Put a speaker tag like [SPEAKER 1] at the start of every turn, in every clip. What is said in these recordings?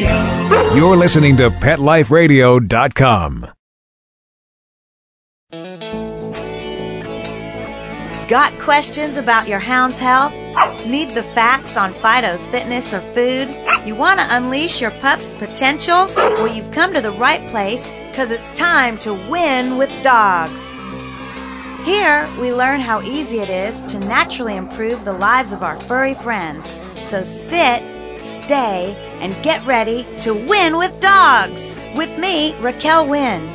[SPEAKER 1] Radio. You're listening to PetLifeRadio.com.
[SPEAKER 2] Got questions about your hound's health? Need the facts on Fido's fitness or food? You want to unleash your pup's potential? Well, you've come to the right place because it's time to win with dogs. Here, we learn how easy it is to naturally improve the lives of our furry friends. So sit, stay, and get ready to win with dogs. With me, Raquel Wynn.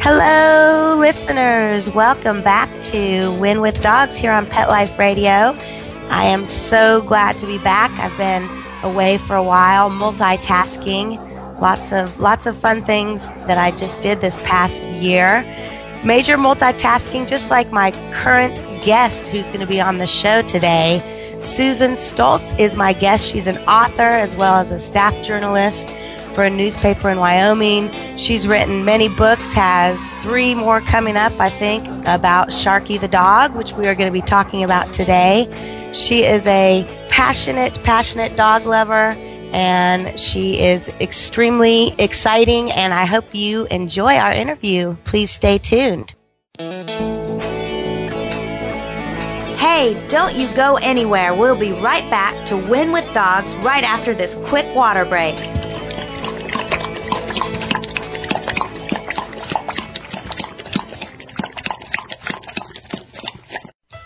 [SPEAKER 2] Hello, listeners. Welcome back to Win with Dogs here on Pet Life Radio. I am so glad to be back. I've been away for a while, multitasking, lots of lots of fun things that I just did this past year. Major multitasking, just like my current guest who's going to be on the show today. Susan Stoltz is my guest. She's an author as well as a staff journalist for a newspaper in Wyoming. She's written many books, has three more coming up, I think, about Sharky the dog, which we are going to be talking about today. She is a passionate, passionate dog lover, and she is extremely exciting, and I hope you enjoy our interview. Please stay tuned. Hey, don't you go anywhere. We'll be right back to Win with Dogs right after this quick water break.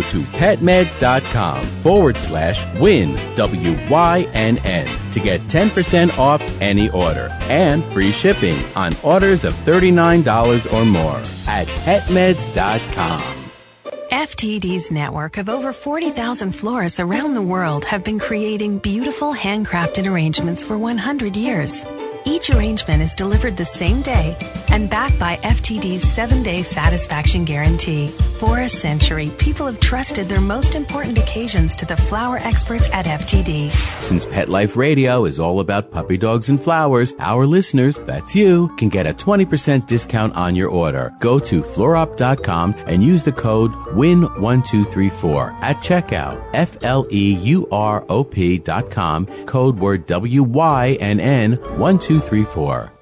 [SPEAKER 3] to petmeds.com forward slash win, W Y N N, to get 10% off any order and free shipping on orders of $39 or more at petmeds.com.
[SPEAKER 4] FTD's network of over 40,000 florists around the world have been creating beautiful handcrafted arrangements for 100 years. Each arrangement is delivered the same day and backed by FTD's seven day satisfaction guarantee. For a century, people have trusted their most important occasions to the flower experts at FTD.
[SPEAKER 3] Since Pet Life Radio is all about puppy dogs and flowers, our listeners, that's you, can get a 20% discount on your order. Go to fleurop.com and use the code WIN1234 at checkout. F L E U R O P dot com, code word W Y N N 1234.
[SPEAKER 5] How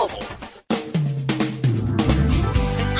[SPEAKER 5] available.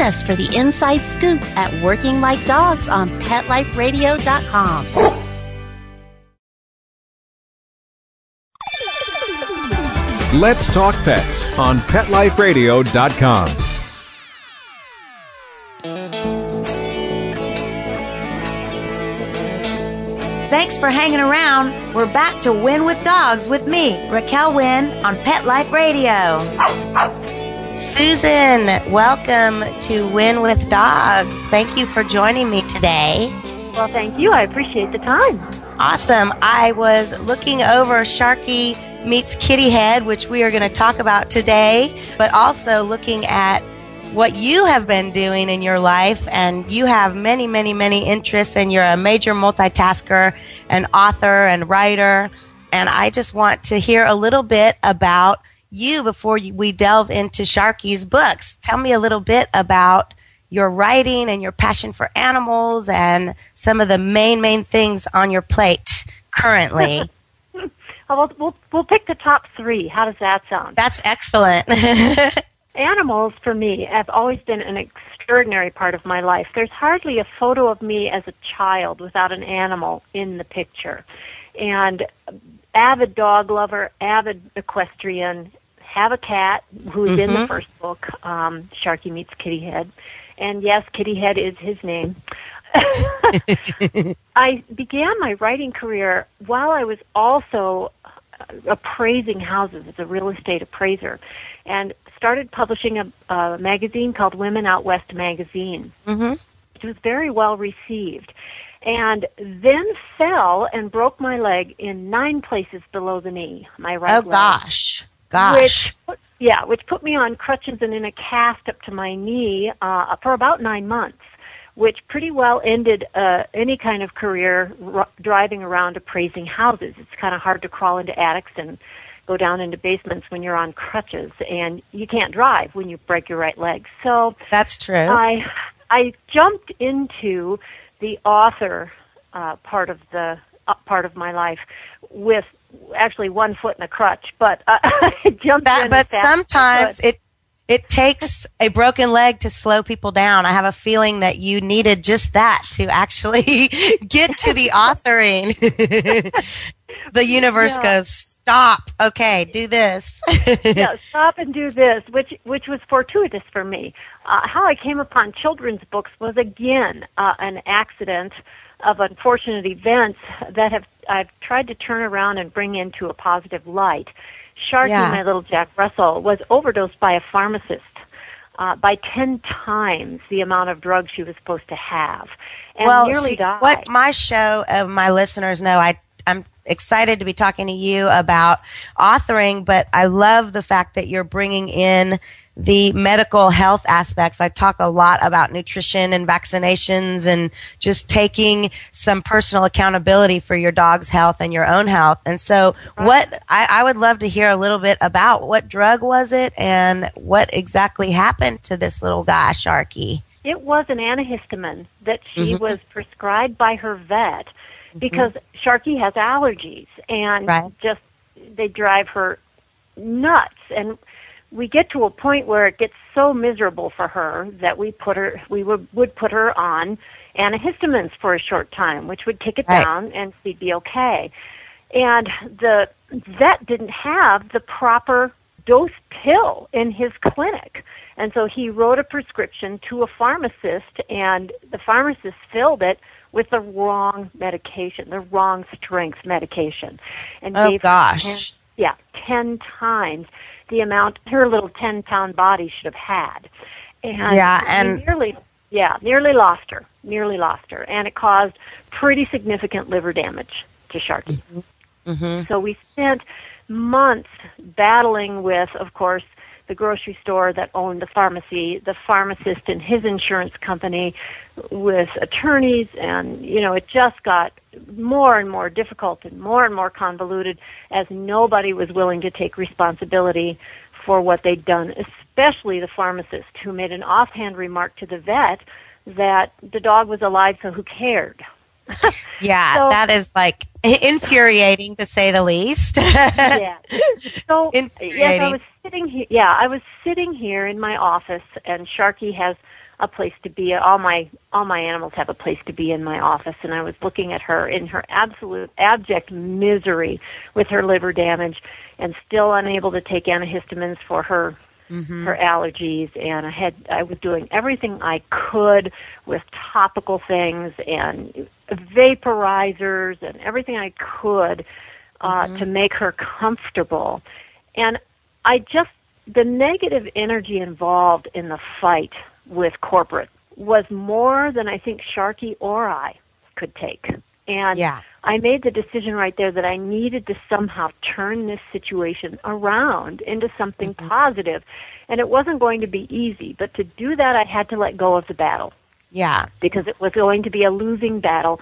[SPEAKER 6] us for the inside scoop at Working Like Dogs on PetLifeRadio.com.
[SPEAKER 1] Let's Talk Pets on PetLifeRadio.com.
[SPEAKER 2] Thanks for hanging around. We're back to Win with Dogs with me, Raquel Wynn, on Pet Life Radio. Susan, welcome to Win with Dogs. Thank you for joining me today.
[SPEAKER 7] Well, thank you. I appreciate the time.
[SPEAKER 2] Awesome. I was looking over Sharky Meets Kitty Head, which we are going to talk about today, but also looking at what you have been doing in your life. And you have many, many, many interests, and you're a major multitasker, an author, and writer.
[SPEAKER 8] and I just want to hear a little bit about you before we delve into Sharky's books. Tell me a little bit about your writing and your passion for animals and some of the main, main things on your plate currently.
[SPEAKER 7] we'll, we'll, we'll pick the top three. How does that sound?
[SPEAKER 8] That's excellent.
[SPEAKER 7] Animals, for me, have always been an extraordinary part of my life. There's hardly a photo of me as a child without an animal in the picture. And avid dog lover, avid equestrian, have a cat who's mm-hmm. in the mm-hmm. first book, um, Sharky Meets Kitty Head. And yes, Kitty Head is his name. I began my writing career while I was also appraising houses as a real estate appraiser and started publishing a, a magazine called Women Out West Magazine. Mm-hmm. It was very well received. And then fell and broke my leg in nine places below the knee, my right
[SPEAKER 8] oh,
[SPEAKER 7] leg.
[SPEAKER 8] Oh, gosh. Gosh.
[SPEAKER 7] Which, yeah, which put me on crutches and in a cast up to my knee uh, for about nine months which pretty well ended uh, any kind of career r- driving around appraising houses. It's kind of hard to crawl into attics and go down into basements when you're on crutches, and you can't drive when you break your right leg. So
[SPEAKER 8] that's true.
[SPEAKER 7] I I jumped into the author uh, part of the uh, part of my life with actually one foot in a crutch, but uh, I jumped
[SPEAKER 8] that,
[SPEAKER 7] in.
[SPEAKER 8] But sometimes it it takes a broken leg to slow people down. I have a feeling that you needed just that to actually get to the authoring. the universe yeah. goes, stop. Okay, do this.
[SPEAKER 7] yeah, stop and do this, which which was fortuitous for me. Uh, how I came upon children's books was again uh, an accident of unfortunate events that have I've tried to turn around and bring into a positive light. Sharky, yeah. my little Jack Russell, was overdosed by a pharmacist uh, by 10 times the amount of drugs she was supposed to have and
[SPEAKER 8] well,
[SPEAKER 7] nearly
[SPEAKER 8] see,
[SPEAKER 7] died.
[SPEAKER 8] What my show, uh, my listeners know, I, I'm excited to be talking to you about authoring, but I love the fact that you're bringing in the medical health aspects. I talk a lot about nutrition and vaccinations and just taking some personal accountability for your dog's health and your own health. And so what I, I would love to hear a little bit about what drug was it and what exactly happened to this little guy, Sharky.
[SPEAKER 7] It was an antihistamine that she mm-hmm. was prescribed by her vet mm-hmm. because mm-hmm. Sharky has allergies and right. just they drive her nuts and we get to a point where it gets so miserable for her that we put her we would would put her on antihistamines for a short time, which would kick it right. down and she'd be okay. And the vet didn't have the proper dose pill in his clinic. And so he wrote a prescription to a pharmacist and the pharmacist filled it with the wrong medication, the wrong strength medication. And
[SPEAKER 8] oh
[SPEAKER 7] gave
[SPEAKER 8] gosh.
[SPEAKER 7] 10, yeah, 10 times the amount her little 10 pound body should have had. And
[SPEAKER 8] yeah, and
[SPEAKER 7] nearly, yeah, nearly lost her, nearly lost her. And it caused pretty significant liver damage to Sharky. Mm-hmm. Mm-hmm. So we spent months battling with, of course, the grocery store that owned the pharmacy, the pharmacist and his insurance company with attorneys and, you know, it just got more and more difficult and more and more convoluted as nobody was willing to take responsibility for what they'd done, especially the pharmacist who made an offhand remark to the vet that the dog was alive, so who cared?
[SPEAKER 8] yeah, so, that is like infuriating to say the least.
[SPEAKER 7] yeah. So yes, I was sitting here. Yeah, I was sitting here in my office, and Sharky has a place to be. All my all my animals have a place to be in my office, and I was looking at her in her absolute abject misery with her liver damage, and still unable to take antihistamines for her mm-hmm. her allergies. And I had I was doing everything I could with topical things and vaporizers and everything I could uh, mm-hmm. to make her comfortable. And I just the negative energy involved in the fight with corporate was more than I think Sharky or I could take. And
[SPEAKER 8] yeah.
[SPEAKER 7] I made the decision right there that I needed to somehow turn this situation around into something mm-hmm. positive. And it wasn't going to be easy, but to do that I had to let go of the battle.
[SPEAKER 8] Yeah.
[SPEAKER 7] Because it was going to be a losing battle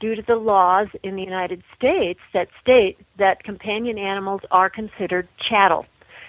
[SPEAKER 7] due to the laws in the United States that state that companion animals are considered chattel.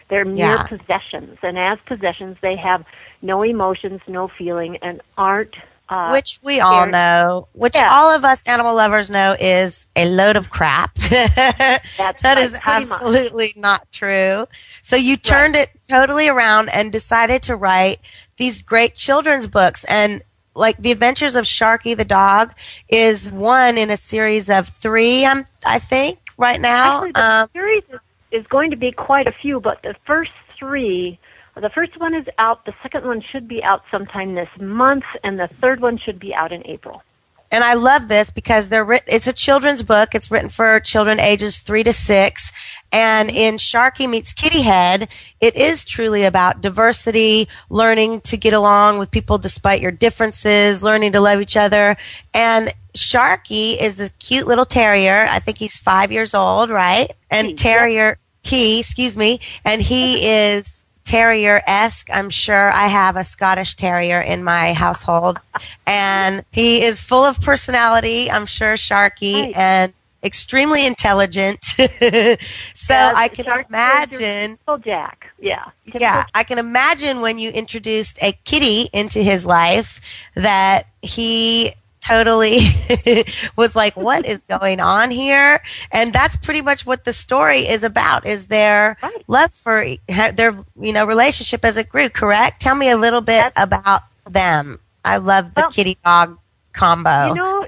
[SPEAKER 7] They're mere
[SPEAKER 8] Yeah.
[SPEAKER 7] possessions, and as possessions, they have no emotions, no feeling, and aren't. Uh,
[SPEAKER 8] which we all know, which
[SPEAKER 7] Yeah.
[SPEAKER 8] all of us animal lovers know is a load of crap. that
[SPEAKER 7] right,
[SPEAKER 8] is
[SPEAKER 7] pretty much.
[SPEAKER 8] absolutely not true. So you turned it totally around and decided to write these great children's books and like the adventures of Sharky the dog is one in a series of three, um, I think, right now.
[SPEAKER 7] Actually, the
[SPEAKER 8] Um,
[SPEAKER 7] series is going to be quite a few, but the first three, the first one is out. The second one should be out sometime this month, and the third one should be out in April.
[SPEAKER 8] and I love this because they're writ- it's a children's book. It's written for children ages three to six. And in Sharky Meets Kitty Head, it is truly about diversity, learning to get along with people despite your differences, learning to love each other. And Sharky is this cute little terrier. I think he's five years old, right? And terrier, he, excuse me, and he is terrier esque. I'm sure I have a Scottish terrier in my household. and he is full of personality. I'm sure Sharky
[SPEAKER 7] Right.
[SPEAKER 8] and extremely intelligent. so
[SPEAKER 7] As
[SPEAKER 8] I can imagine.
[SPEAKER 7] typical Jack, yeah,
[SPEAKER 8] Yeah, I can imagine when you introduced a kitty into his life that he totally was like, what is going on here? And that's pretty much what the story is about, is their
[SPEAKER 7] Right.
[SPEAKER 8] love for their, you know, relationship as it grew, correct? Tell me a little bit
[SPEAKER 7] That's-
[SPEAKER 8] about them. I love the
[SPEAKER 7] Well,
[SPEAKER 8] kitty dog combo.
[SPEAKER 7] You know,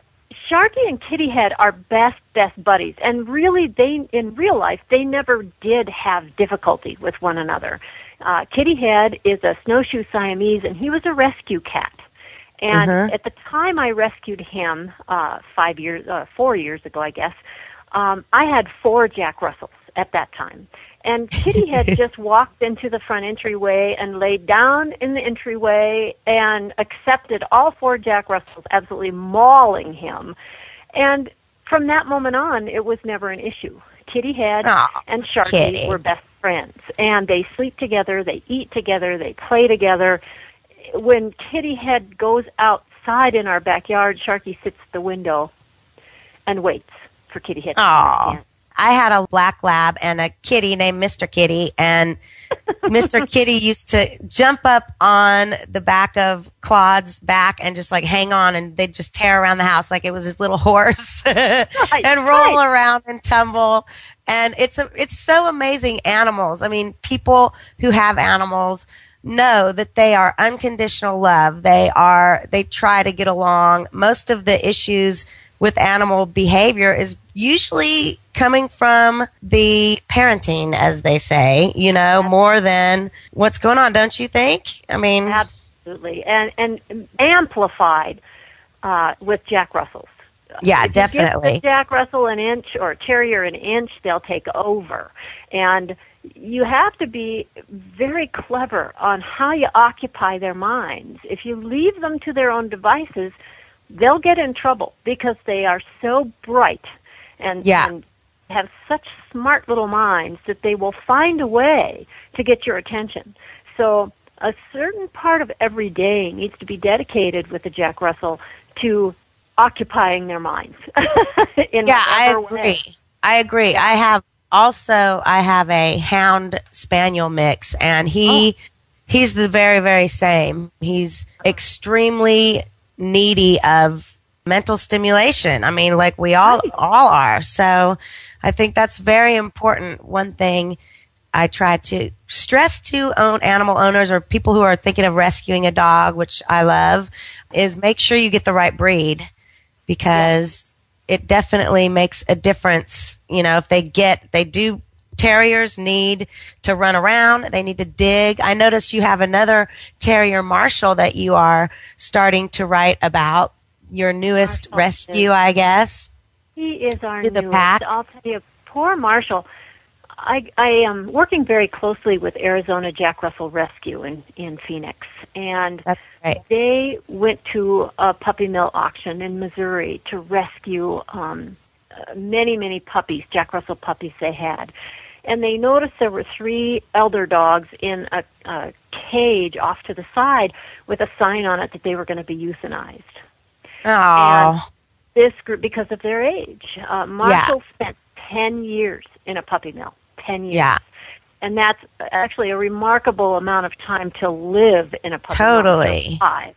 [SPEAKER 7] Sharky and Kitty Head are best best buddies, and really, they in real life they never did have difficulty with one another. Uh, Kitty Head is a snowshoe Siamese, and he was a rescue cat. And
[SPEAKER 8] Mhm.
[SPEAKER 7] at the time I rescued him, uh, five years, uh, four years ago, I guess, um, I had four Jack Russells at that time. And Kitty had just walked into the front entryway and laid down in the entryway and accepted all four Jack Russells, absolutely mauling him. And from that moment on, it was never an issue. Kitty Head
[SPEAKER 8] Aw,
[SPEAKER 7] and Sharky
[SPEAKER 8] Kitty.
[SPEAKER 7] were best friends, and they sleep together, they eat together, they play together. When Kitty Head goes outside in our backyard, Sharky sits at the window and waits for Kitty Head
[SPEAKER 8] Aw. I had a black lab and a kitty named Mr. Kitty and Mr. Kitty used to jump up on the back of Claude's back and just like hang on and they'd just tear around the house like it was his little horse and roll
[SPEAKER 7] right.
[SPEAKER 8] around and tumble. And it's a, it's so amazing animals. I mean, people who have animals know that they are unconditional love. They are, they try to get along. Most of the issues with animal behavior is usually coming from the parenting, as they say, you know, more than what's going on, don't you think? I mean,
[SPEAKER 7] Absolutely, and and amplified uh, with Jack Russells.
[SPEAKER 8] yeah,
[SPEAKER 7] If you give
[SPEAKER 8] definitely.
[SPEAKER 7] Jack Russell an inch or a Terrier an inch, they'll take over. And you have to be very clever on how you occupy their minds. If you leave them to their own devices, they'll get in trouble because they are so bright and,
[SPEAKER 8] Yeah.
[SPEAKER 7] and have such smart little minds that they will find a way to get your attention. So a certain part of every day needs to be dedicated with the Jack Russell to occupying their minds. in
[SPEAKER 8] yeah, I agree.
[SPEAKER 7] way.
[SPEAKER 8] I agree. I have also I have a hound spaniel mix and he
[SPEAKER 7] Oh.
[SPEAKER 8] he's the very very same. He's extremely needy of mental stimulation. I mean, like we all
[SPEAKER 7] Right.
[SPEAKER 8] all are. So I think that's very important. One thing I try to stress to own animal owners or people who are thinking of rescuing a dog, which I love, is make sure you get the right breed because it definitely makes a difference. You know, if they get, they do, terriers need to run around. They need to dig. I noticed you have another terrier, Marshall, that you are starting to write about. Your newest
[SPEAKER 7] Marshall,
[SPEAKER 8] rescue, I guess.
[SPEAKER 7] He is our
[SPEAKER 8] To the
[SPEAKER 7] newest.
[SPEAKER 8] pack.
[SPEAKER 7] I'll tell you, poor Marshall. I, I am working very closely with Arizona Jack Russell Rescue in, in Phoenix, and
[SPEAKER 8] That's right.
[SPEAKER 7] they went to a puppy mill auction in Missouri to rescue um, many, many puppies, Jack Russell puppies they had. And they noticed there were three elder dogs in a, a cage off to the side with a sign on it that they were going to be euthanized.
[SPEAKER 8] Oh.
[SPEAKER 7] This group, because of their age, uh, Marshall yeah. spent 10 years in a puppy mill. 10 years.
[SPEAKER 8] Yeah.
[SPEAKER 7] And that's actually a remarkable amount of time to live in a puppy
[SPEAKER 8] totally.
[SPEAKER 7] mill. Five.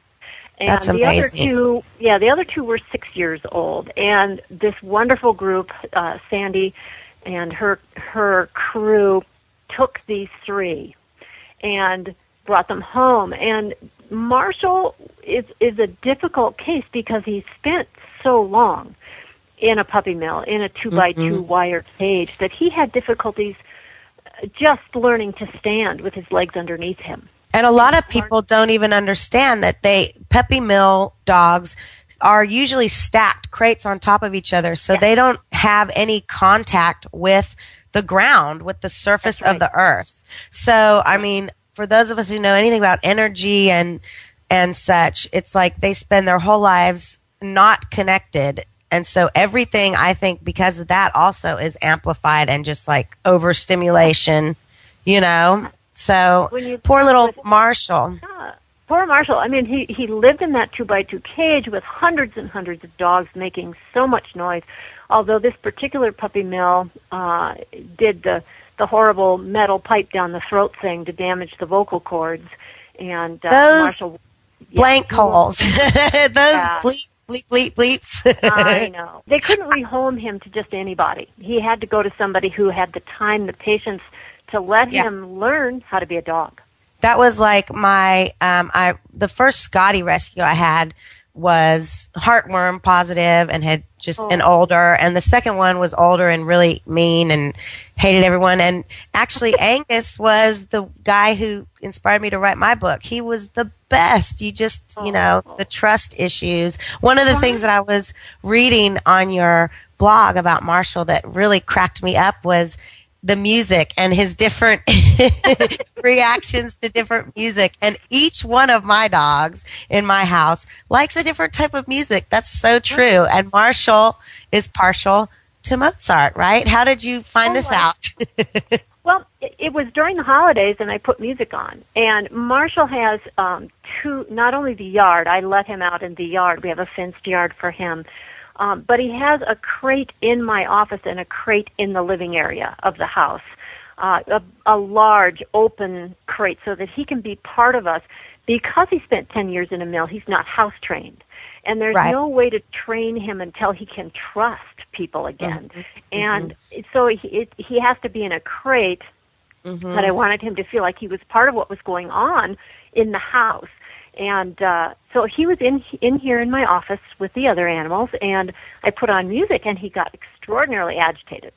[SPEAKER 7] And
[SPEAKER 8] That's
[SPEAKER 7] the
[SPEAKER 8] amazing.
[SPEAKER 7] other two, yeah, the other two were six years old, and this wonderful group, uh, Sandy and her her crew, took these three and brought them home. And Marshall is is a difficult case because he spent so long in a puppy mill in a 2 by two
[SPEAKER 8] Mm-hmm.
[SPEAKER 7] wire cage that he had difficulties just learning to stand with his legs underneath him.
[SPEAKER 8] And a lot of people don't even understand that they Peppy mill dogs are usually stacked crates on top of each other, so they don't have any contact with the ground, with the surface
[SPEAKER 7] That's
[SPEAKER 8] of the earth. So, I mean, for those of us who know anything about energy and and such, it's like they spend their whole lives not connected. And so everything I think because of that also is amplified and just like overstimulation, you know? So
[SPEAKER 7] When you-
[SPEAKER 8] poor little Marshall.
[SPEAKER 7] Yeah. Poor Marshall. I mean, he he lived in that two by two cage with hundreds and hundreds of dogs making so much noise. Although this particular puppy mill uh, did the the horrible metal pipe down the throat thing to damage the vocal cords, and uh,
[SPEAKER 8] Those
[SPEAKER 7] Marshall yeah,
[SPEAKER 8] Blank
[SPEAKER 7] was-
[SPEAKER 8] Those
[SPEAKER 7] Yeah.
[SPEAKER 8] bleep, bleep, bleep, bleeps.
[SPEAKER 7] I know. They couldn't rehome him to just anybody. He had to go to somebody who had the time, the patience to let
[SPEAKER 8] Yeah.
[SPEAKER 7] him learn how to be a dog.
[SPEAKER 8] that was like my um I the first Scotty rescue I had was heartworm positive and had just
[SPEAKER 7] Oh.
[SPEAKER 8] an older and the second one was older and really mean and hated everyone and actually Angus was the guy who inspired me to write my book. He was the best. You just, you know, the trust issues. One of the things that I was reading on your blog about Marshall that really cracked me up was the music and his different reactions to different music. And each one of my dogs in my house likes a different type of music. That's so true. And Marshall is partial to Mozart, right? How did you find
[SPEAKER 7] Oh,
[SPEAKER 8] this
[SPEAKER 7] right.
[SPEAKER 8] out?
[SPEAKER 7] Well, it, it was during the holidays, and I put music on. And Marshall has um, two, not only the yard, I let him out in the yard. We have a fenced yard for him. Um, but he has a crate in my office and a crate in the living area of the house. Uh, a, a large open crate so that he can be part of us. Because he spent 10 years in a mill, he's not house trained. And there's
[SPEAKER 8] Right.
[SPEAKER 7] no way to train him until he can trust people again.
[SPEAKER 8] Mm-hmm.
[SPEAKER 7] And so he, it, he has to be in a crate
[SPEAKER 8] Mm-hmm.
[SPEAKER 7] but I wanted him to feel like he was part of what was going on in the house. And uh, so he was in in here in my office with the other animals, and I put on music, and he got extraordinarily agitated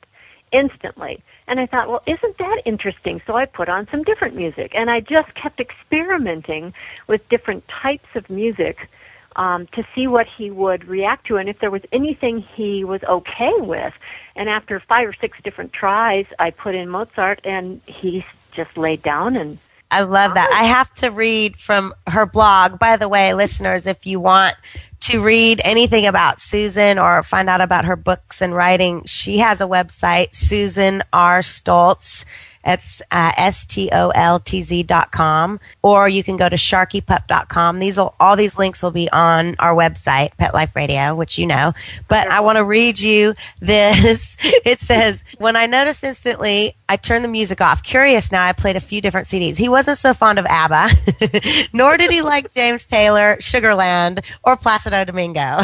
[SPEAKER 7] instantly. And I thought, well, isn't that interesting? So I put on some different music, and I just kept experimenting with different types of music um, to see what he would react to, and if there was anything he was okay with. And after five or six different tries, I put in Mozart, and he just laid down and
[SPEAKER 8] I love that. I have to read from her blog. By the way, listeners, if you want to read anything about Susan or find out about her books and writing, she has a website, Susan R. Stoltz. It's uh, S-T-O-L-T-Z dot com. Or you can go to sharkypup.com. These will, all these links will be on our website, Pet Life Radio, which you know. But I want to read you this. It says, when I noticed instantly, I turned the music off. Curious now, I played a few different CDs. He wasn't so fond of ABBA, nor did he like James Taylor, Sugarland, or Placido Domingo.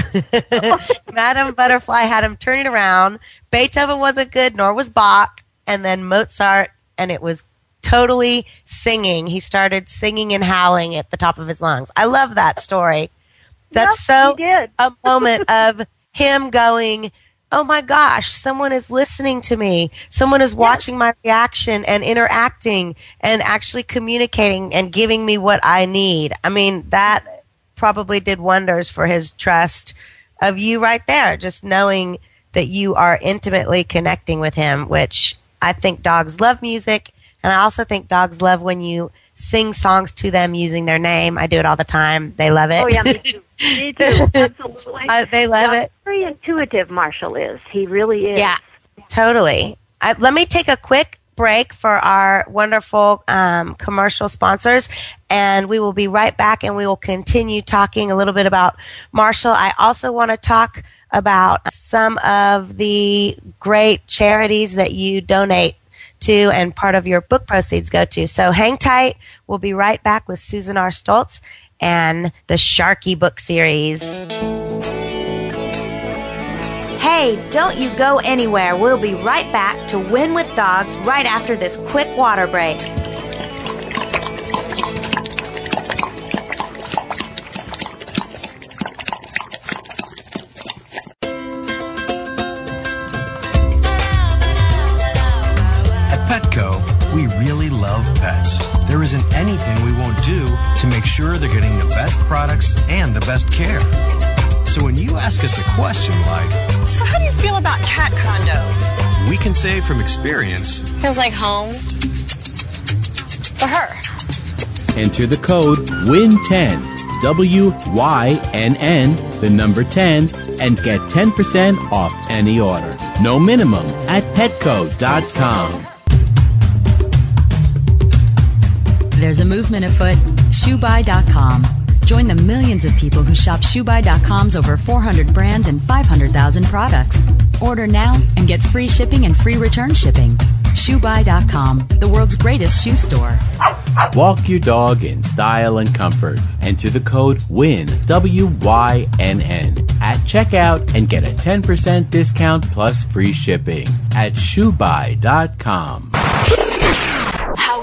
[SPEAKER 8] Madame Butterfly had him turning around. Beethoven wasn't good, nor was Bach. And then Mozart, and it was totally singing. He started singing and howling at the top of his lungs. I love that story. That's
[SPEAKER 7] Yep,
[SPEAKER 8] so a moment of him going, Oh my gosh, someone is listening to me. Someone is watching my reaction and interacting and actually communicating and giving me what I need. I mean, that probably did wonders for his trust of you right there, just knowing that you are intimately connecting with him, which I think dogs love music. And I also think dogs love when you sing songs to them using their name. I do it all the time. They love it.
[SPEAKER 7] Oh yeah, me too. Me too. Absolutely.
[SPEAKER 8] Uh, they love
[SPEAKER 7] Yeah,
[SPEAKER 8] it.
[SPEAKER 7] Very intuitive, Marshall is. He really is.
[SPEAKER 8] Yeah, totally. I, let me take a quick break for our wonderful um, commercial sponsors, and we will be right back and we will continue talking a little bit about Marshall. I also want to talk about some of the great charities that you donate to and part of your book proceeds go to. So hang tight. We'll be right back with Susan R. Stoltz and the Sharky book series.
[SPEAKER 2] Hey, don't you go anywhere. We'll be right back to Win with Dogs right after this quick water break.
[SPEAKER 9] Isn't anything we won't do to make sure they're getting the best products and the best care. So when you ask us a question like,
[SPEAKER 10] So, how do you feel about cat condos?
[SPEAKER 9] we can say from experience,
[SPEAKER 10] Feels like home. For her.
[SPEAKER 3] Enter the code WIN10, W Y N N, the number 10, and get 10% off any order. No minimum at petco.com.
[SPEAKER 11] There's a movement afoot. ShoeBuy.com. Join the millions of people who shop ShoeBuy.com's over 400 brands and 500,000 products. Order now and get free shipping and free return shipping. ShoeBuy.com, the world's greatest shoe store.
[SPEAKER 3] Walk your dog in style and comfort. Enter the code WIN, W Y N N, at checkout and get a 10% discount plus free shipping at shoebuy.com.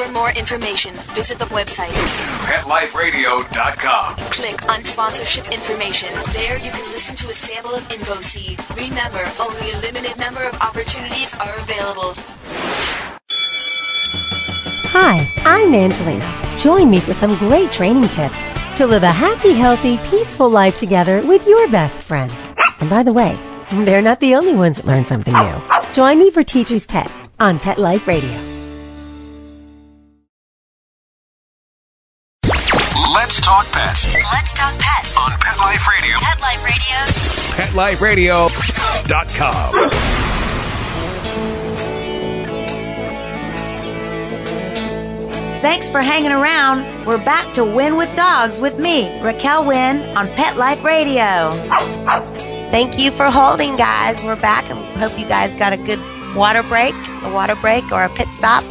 [SPEAKER 12] For more information, visit the website.
[SPEAKER 1] PetLifeRadio.com.
[SPEAKER 12] Click on sponsorship information. There you can listen to a sample of InfoSeed. Remember, only a limited number of opportunities are available.
[SPEAKER 13] Hi, I'm Angelina. Join me for some great training tips to live a happy, healthy, peaceful life together with your best friend. And by the way, they're not the only ones that learn something new. Join me for Teacher's Pet on Pet Life Radio.
[SPEAKER 1] Let's talk pets
[SPEAKER 12] Let's talk pets
[SPEAKER 1] on Pet Life Radio.
[SPEAKER 12] Pet Life Radio.
[SPEAKER 1] PetLifeRadio.com.
[SPEAKER 2] Thanks for hanging around. We're back to Win with Dogs with me, Raquel Wynn, on Pet Life Radio.
[SPEAKER 8] Thank you for holding, guys. We're back and hope you guys got a good water break, a water break or a pit stop.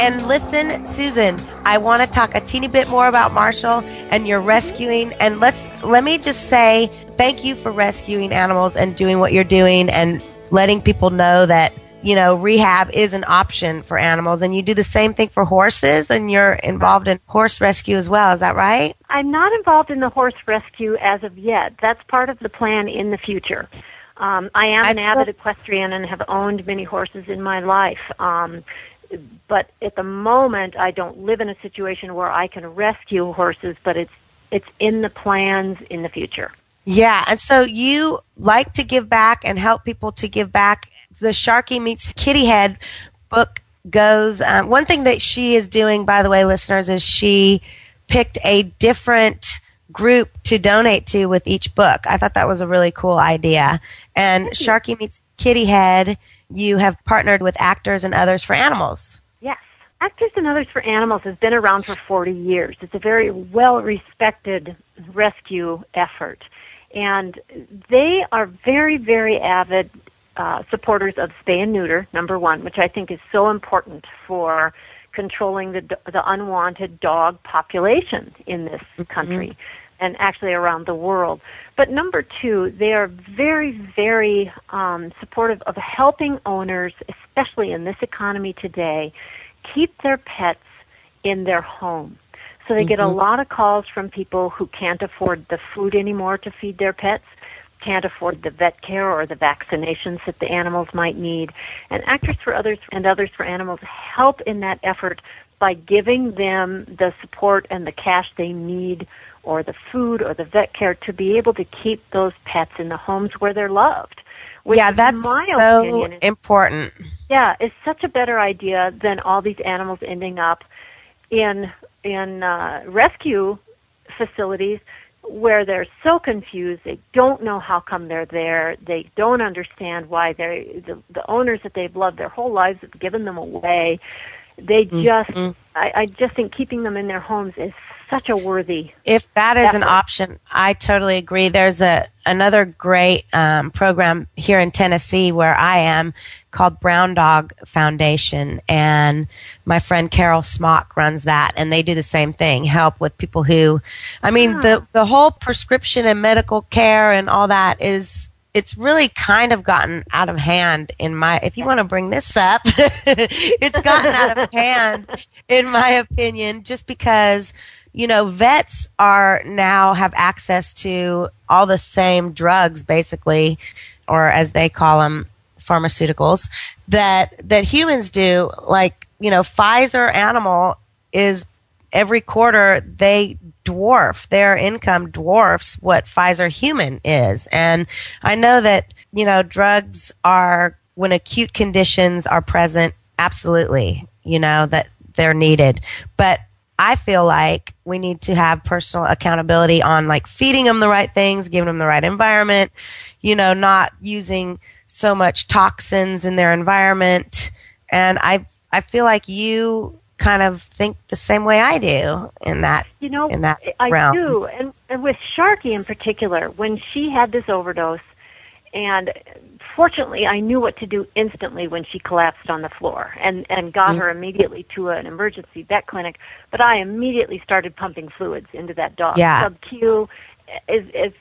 [SPEAKER 8] And listen, Susan, I want to talk a teeny bit more about Marshall and your rescuing. And let's let me just say thank you for rescuing animals and doing what you're doing and letting people know that you know rehab is an option for animals. And you do the same thing for horses, and you're involved in horse rescue as well. Is that right?
[SPEAKER 7] I'm not involved in the horse rescue as of yet. That's part of the plan in the future. Um, I am an avid equestrian and have owned many horses in my life. Um, but at the moment, I don't live in a situation where I can rescue horses. But it's it's in the plans in the future.
[SPEAKER 8] Yeah, and so you like to give back and help people to give back. The Sharky Meets Kitty Head book goes. Um, one thing that she is doing, by the way, listeners, is she picked a different group to donate to with each book. I thought that was a really cool idea. And Sharky Meets Kitty Head, you have partnered with actors and others for animals.
[SPEAKER 7] Yes. Actors and Others for Animals has been around for 40 years. It's a very well respected rescue effort. And they are very, very avid uh, supporters of spay and neuter, number one, which I think is so important for controlling the, the unwanted dog population in this country and actually around the world. But number two, they are very, very um, supportive of helping owners, especially in this economy today, keep their pets in their home. So they get a
[SPEAKER 14] Mhm.
[SPEAKER 7] lot of calls from people who can't afford the food anymore to feed their pets, can't afford the vet care or the vaccinations that the animals might need. And Actors for Others and Others for Animals help in that effort by giving them the support and the cash they need or the food or the vet care to be able to keep those pets in the homes where they're loved. Which
[SPEAKER 8] yeah, that's so
[SPEAKER 7] opinion,
[SPEAKER 8] important.
[SPEAKER 7] Yeah, it's such a better idea than all these animals ending up in in uh, rescue facilities where they're so confused they don't know how come they're there they don't understand why they the, the owners that they've loved their whole lives have given them away they just
[SPEAKER 8] Mm-hmm.
[SPEAKER 7] I, I just think keeping them in their homes is such a worthy
[SPEAKER 8] If that is an option, I totally agree. There's a another great um, program here in Tennessee where I am called Brown Dog Foundation, and my friend Carol Smock runs that, and they do the same thing, help with people who, I mean, the the whole prescription and medical care and all that is. It's really kind of gotten out of hand in my, if you want to bring this up, it's gotten out of hand in my opinion, just because you know, vets are now have access to all the same drugs, basically, or as they call them, pharmaceuticals that that humans do. Like, you know, Pfizer Animal is every quarter they dwarf their income dwarfs what Pfizer Human is, and I know that you know drugs are when acute conditions are present. Absolutely, you know that they're needed, but I feel like we need to have personal accountability on like feeding them the right things, giving them the right environment, you know, not using so much toxins in their environment. And I, I feel like you kind of think the same way I do in that,
[SPEAKER 7] you know
[SPEAKER 8] in that
[SPEAKER 7] I
[SPEAKER 8] realm.
[SPEAKER 7] do, and, and with Sharky in particular, when she had this overdose, and fortunately, I knew what to do instantly when she collapsed on the floor, and and got
[SPEAKER 8] Mm-hmm.
[SPEAKER 7] her immediately to an emergency vet clinic. But I immediately started pumping fluids into that dog.
[SPEAKER 8] Yeah.
[SPEAKER 7] Sub Q is is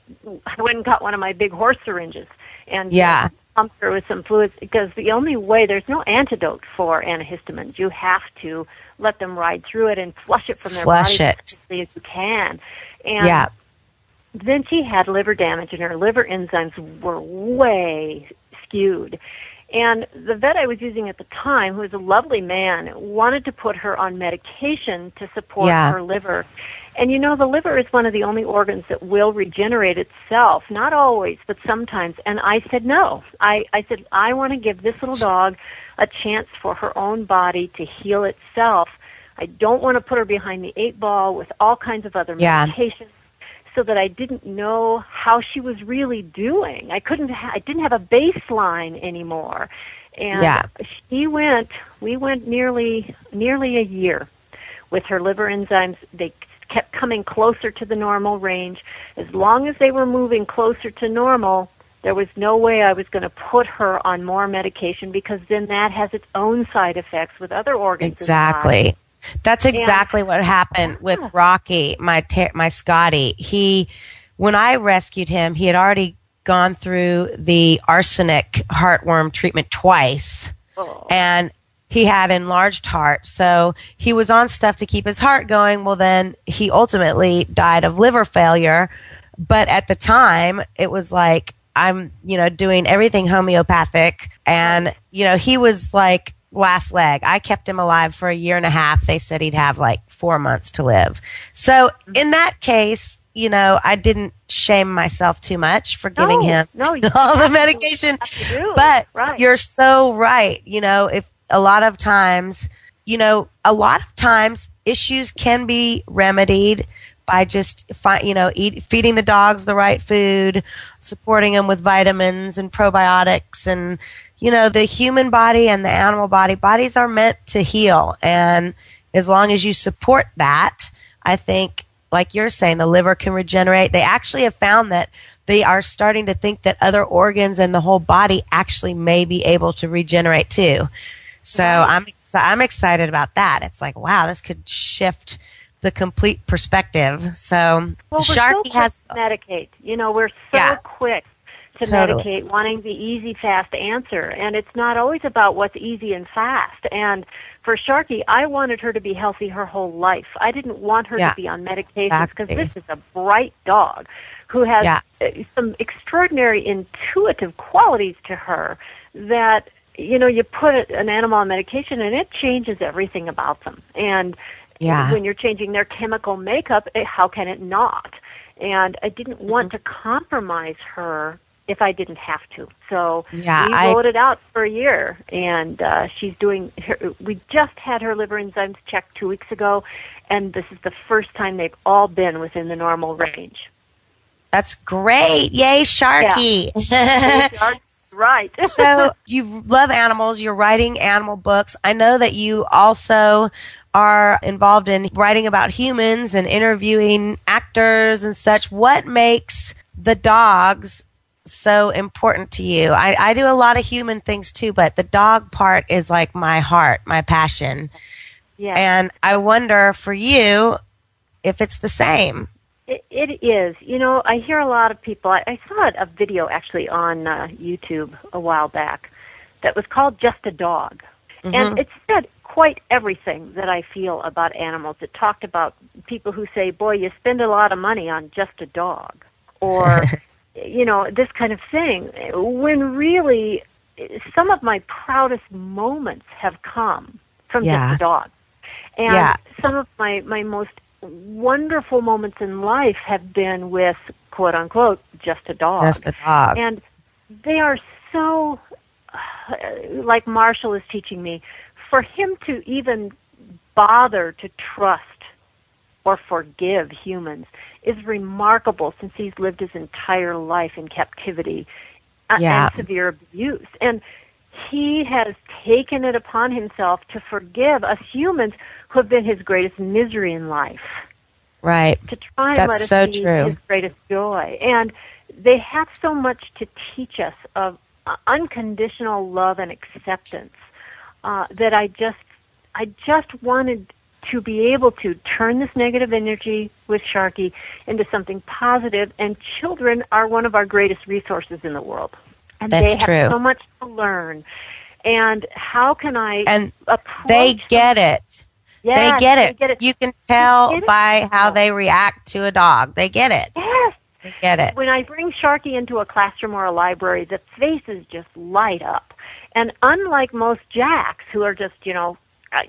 [SPEAKER 7] I went and got one of my big horse syringes and uh,
[SPEAKER 8] Yeah.
[SPEAKER 7] Her with some fluids because the only way there's no antidote for antihistamines. You have to let them ride through it and flush it from their
[SPEAKER 8] Flush
[SPEAKER 7] body
[SPEAKER 8] it.
[SPEAKER 7] as quickly as you can. And
[SPEAKER 8] yeah.
[SPEAKER 7] then she had liver damage and her liver enzymes were way skewed. And the vet I was using at the time, who was a lovely man, wanted to put her on medication to support
[SPEAKER 8] Yeah.
[SPEAKER 7] her liver. And you know, the liver is one of the only organs that will regenerate itself. Not always, but sometimes. And I said no. I, I said, I want to give this little dog a chance for her own body to heal itself. I don't want to put her behind the eight ball with all kinds of other
[SPEAKER 8] Yeah.
[SPEAKER 7] medications so that I didn't know how she was really doing. I couldn't ha- I didn't have a baseline anymore. And
[SPEAKER 8] Yeah.
[SPEAKER 7] she went we went nearly nearly a year with her liver enzymes they kept coming closer to the normal range. As long as they were moving closer to normal, there was no way I was going to put her on more medication because then that has its own side effects with other organs. in the body.
[SPEAKER 8] Exactly. That's exactly what happened with Rocky, my ter- my Scotty. He, when I rescued him, he had already gone through the arsenic heartworm treatment twice, oh. and he had enlarged heart. So he was on stuff to keep his heart going. Well, then he ultimately died of liver failure. But at the time, it was like I'm, you know, doing everything homeopathic, and you know, he was like last leg. I kept him alive for a year and a half. They said he'd have like four months to live. So in that case, you know, I didn't shame myself too much for giving
[SPEAKER 7] No,
[SPEAKER 8] him
[SPEAKER 7] no,
[SPEAKER 8] all the medication.
[SPEAKER 7] have to do.
[SPEAKER 8] But
[SPEAKER 7] Right.
[SPEAKER 8] you're so right. You know, if a lot of times, you know, a lot of times issues can be remedied by just fi- you know eat, feeding the dogs the right food, supporting them with vitamins and probiotics, and you know the human body and the animal body bodies are meant to heal, and as long as you support that, I think like you're saying the liver can regenerate. They actually have found that they are starting to think that other organs and the whole body actually may be able to regenerate too. So I'm I'm excited about that. It's like wow, this could shift the complete perspective. So
[SPEAKER 7] Well, we're so
[SPEAKER 8] has
[SPEAKER 7] to medicate. You know, we're so
[SPEAKER 8] Yeah.
[SPEAKER 7] quick to
[SPEAKER 8] Totally.
[SPEAKER 7] medicate, wanting the easy, fast answer, and it's not always about what's easy and fast. And for Sharky, I wanted her to be healthy her whole life. I didn't want her
[SPEAKER 8] Yeah.
[SPEAKER 7] to be on medications because
[SPEAKER 8] Exactly.
[SPEAKER 7] this is a bright dog who has
[SPEAKER 8] Yeah.
[SPEAKER 7] some extraordinary intuitive qualities to her that you know you put an animal on medication and it changes everything about them and
[SPEAKER 8] Yeah.
[SPEAKER 7] when you're changing their chemical makeup, eh, how can it not? And I didn't want
[SPEAKER 8] Mm-hmm.
[SPEAKER 7] to compromise her if I didn't have to. So
[SPEAKER 8] Yeah,
[SPEAKER 7] we
[SPEAKER 8] I-
[SPEAKER 7] it out for a year, and uh, she's doing. Her, we just had her liver enzymes checked two weeks ago, and this is the first time they've all been within the normal range.
[SPEAKER 8] That's great. Yay, Sharky.
[SPEAKER 7] right.
[SPEAKER 8] so you love animals. You're writing animal books. I know that you also are involved in writing about humans and interviewing actors and such. What makes the dogs so important to you? I, I do a lot of human things too, but the dog part is like my heart, my passion.
[SPEAKER 7] Yeah.
[SPEAKER 8] And I wonder for you if it's the same.
[SPEAKER 7] It, it is. You know, I hear a lot of people. I, I saw a video actually on uh, YouTube a while back that was called "Just a Dog,"
[SPEAKER 8] Mhm.
[SPEAKER 7] and it said quite everything that I feel about animals. It talked about people who say, "Boy, you spend a lot of money on just a dog," or you know, this kind of thing. When really, some of my proudest moments have come from
[SPEAKER 8] Yeah.
[SPEAKER 7] just a dog. And
[SPEAKER 8] Yeah.
[SPEAKER 7] some of my, my most wonderful moments in life have been with quote unquote just a dog.
[SPEAKER 8] Just a dog.
[SPEAKER 7] And they are so like Marshall is teaching me, for him to even bother to trust or forgive humans is remarkable since he's lived his entire life in captivity uh,
[SPEAKER 8] Yeah.
[SPEAKER 7] and severe abuse. And he has taken it upon himself to forgive us humans who have been his greatest misery in life
[SPEAKER 8] Right.
[SPEAKER 7] to try and
[SPEAKER 8] That's
[SPEAKER 7] let us
[SPEAKER 8] so
[SPEAKER 7] see
[SPEAKER 8] true.
[SPEAKER 7] his greatest joy. And they have so much to teach us of unconditional love and acceptance uh, that I just, I just wanted to be able to turn this negative energy with Sharkey into something positive. And children are one of our greatest resources in the world, and
[SPEAKER 8] That's
[SPEAKER 7] they have
[SPEAKER 8] true.
[SPEAKER 7] so much to learn. And how can I
[SPEAKER 8] And
[SPEAKER 7] approach
[SPEAKER 8] They get it.
[SPEAKER 7] Yes,
[SPEAKER 8] they get
[SPEAKER 7] they
[SPEAKER 8] it.
[SPEAKER 7] get it.
[SPEAKER 8] You can tell by how they react to a dog. They get it.
[SPEAKER 7] Yes.
[SPEAKER 8] They get it.
[SPEAKER 7] When I bring Sharkey into a classroom or a library, the faces just light up. And unlike most jacks who are just, you know, uh,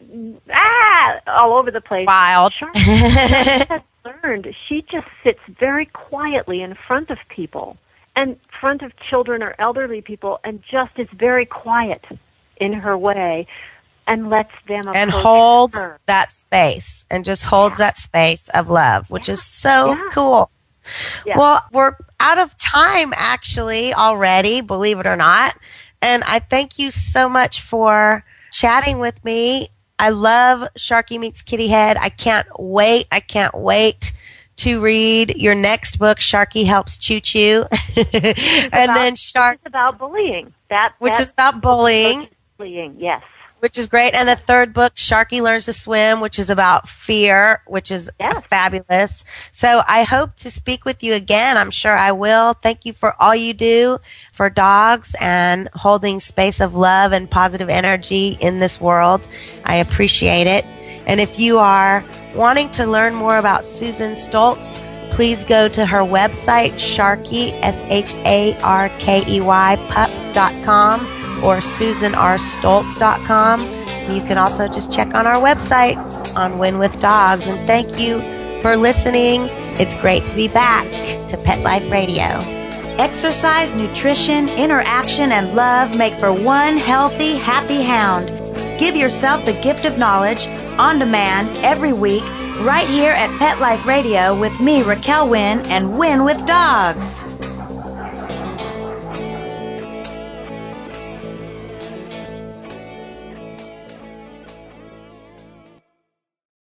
[SPEAKER 7] ah, all over the place,
[SPEAKER 8] Wild.
[SPEAKER 7] Sharkey has learned she just sits very quietly in front of people, in front of children or elderly people, and just is very quiet in her way, and lets them
[SPEAKER 8] and holds
[SPEAKER 7] her.
[SPEAKER 8] that space and just holds that space of love, which is so
[SPEAKER 7] Yeah.
[SPEAKER 8] cool.
[SPEAKER 7] Yeah.
[SPEAKER 8] Well, we're out of time actually already, believe it or not. And I thank you so much for chatting with me. I love Sharkey Meets Kitty Head. I can't wait. I can't wait to read your next book, Sharkey Helps Choo Choo. and
[SPEAKER 7] about-
[SPEAKER 8] then Shark,
[SPEAKER 7] about bullying. That
[SPEAKER 8] which is about bullying.
[SPEAKER 7] bullying. Yes.
[SPEAKER 8] which is great. And the third book, Sharkey Learns to Swim, which is about fear, which is fabulous. So I hope to speak with you again. I'm sure I will. Thank you for all you do for dogs and holding space of love and positive energy in this world. I appreciate it. And if you are wanting to learn more about Susan Stoltz, please go to her website, Sharkey, S-H-A-R-K-E-Y, pup.com or susanrstoltz.com. You can also just check on our website on Win with Dogs. And thank you for listening. It's great to be back to Pet Life Radio.
[SPEAKER 2] Exercise, nutrition, interaction, and love make for one healthy, happy hound. Give yourself the gift of knowledge on demand every week right here at Pet Life Radio with me, Raquel Wynn, and Win with Dogs.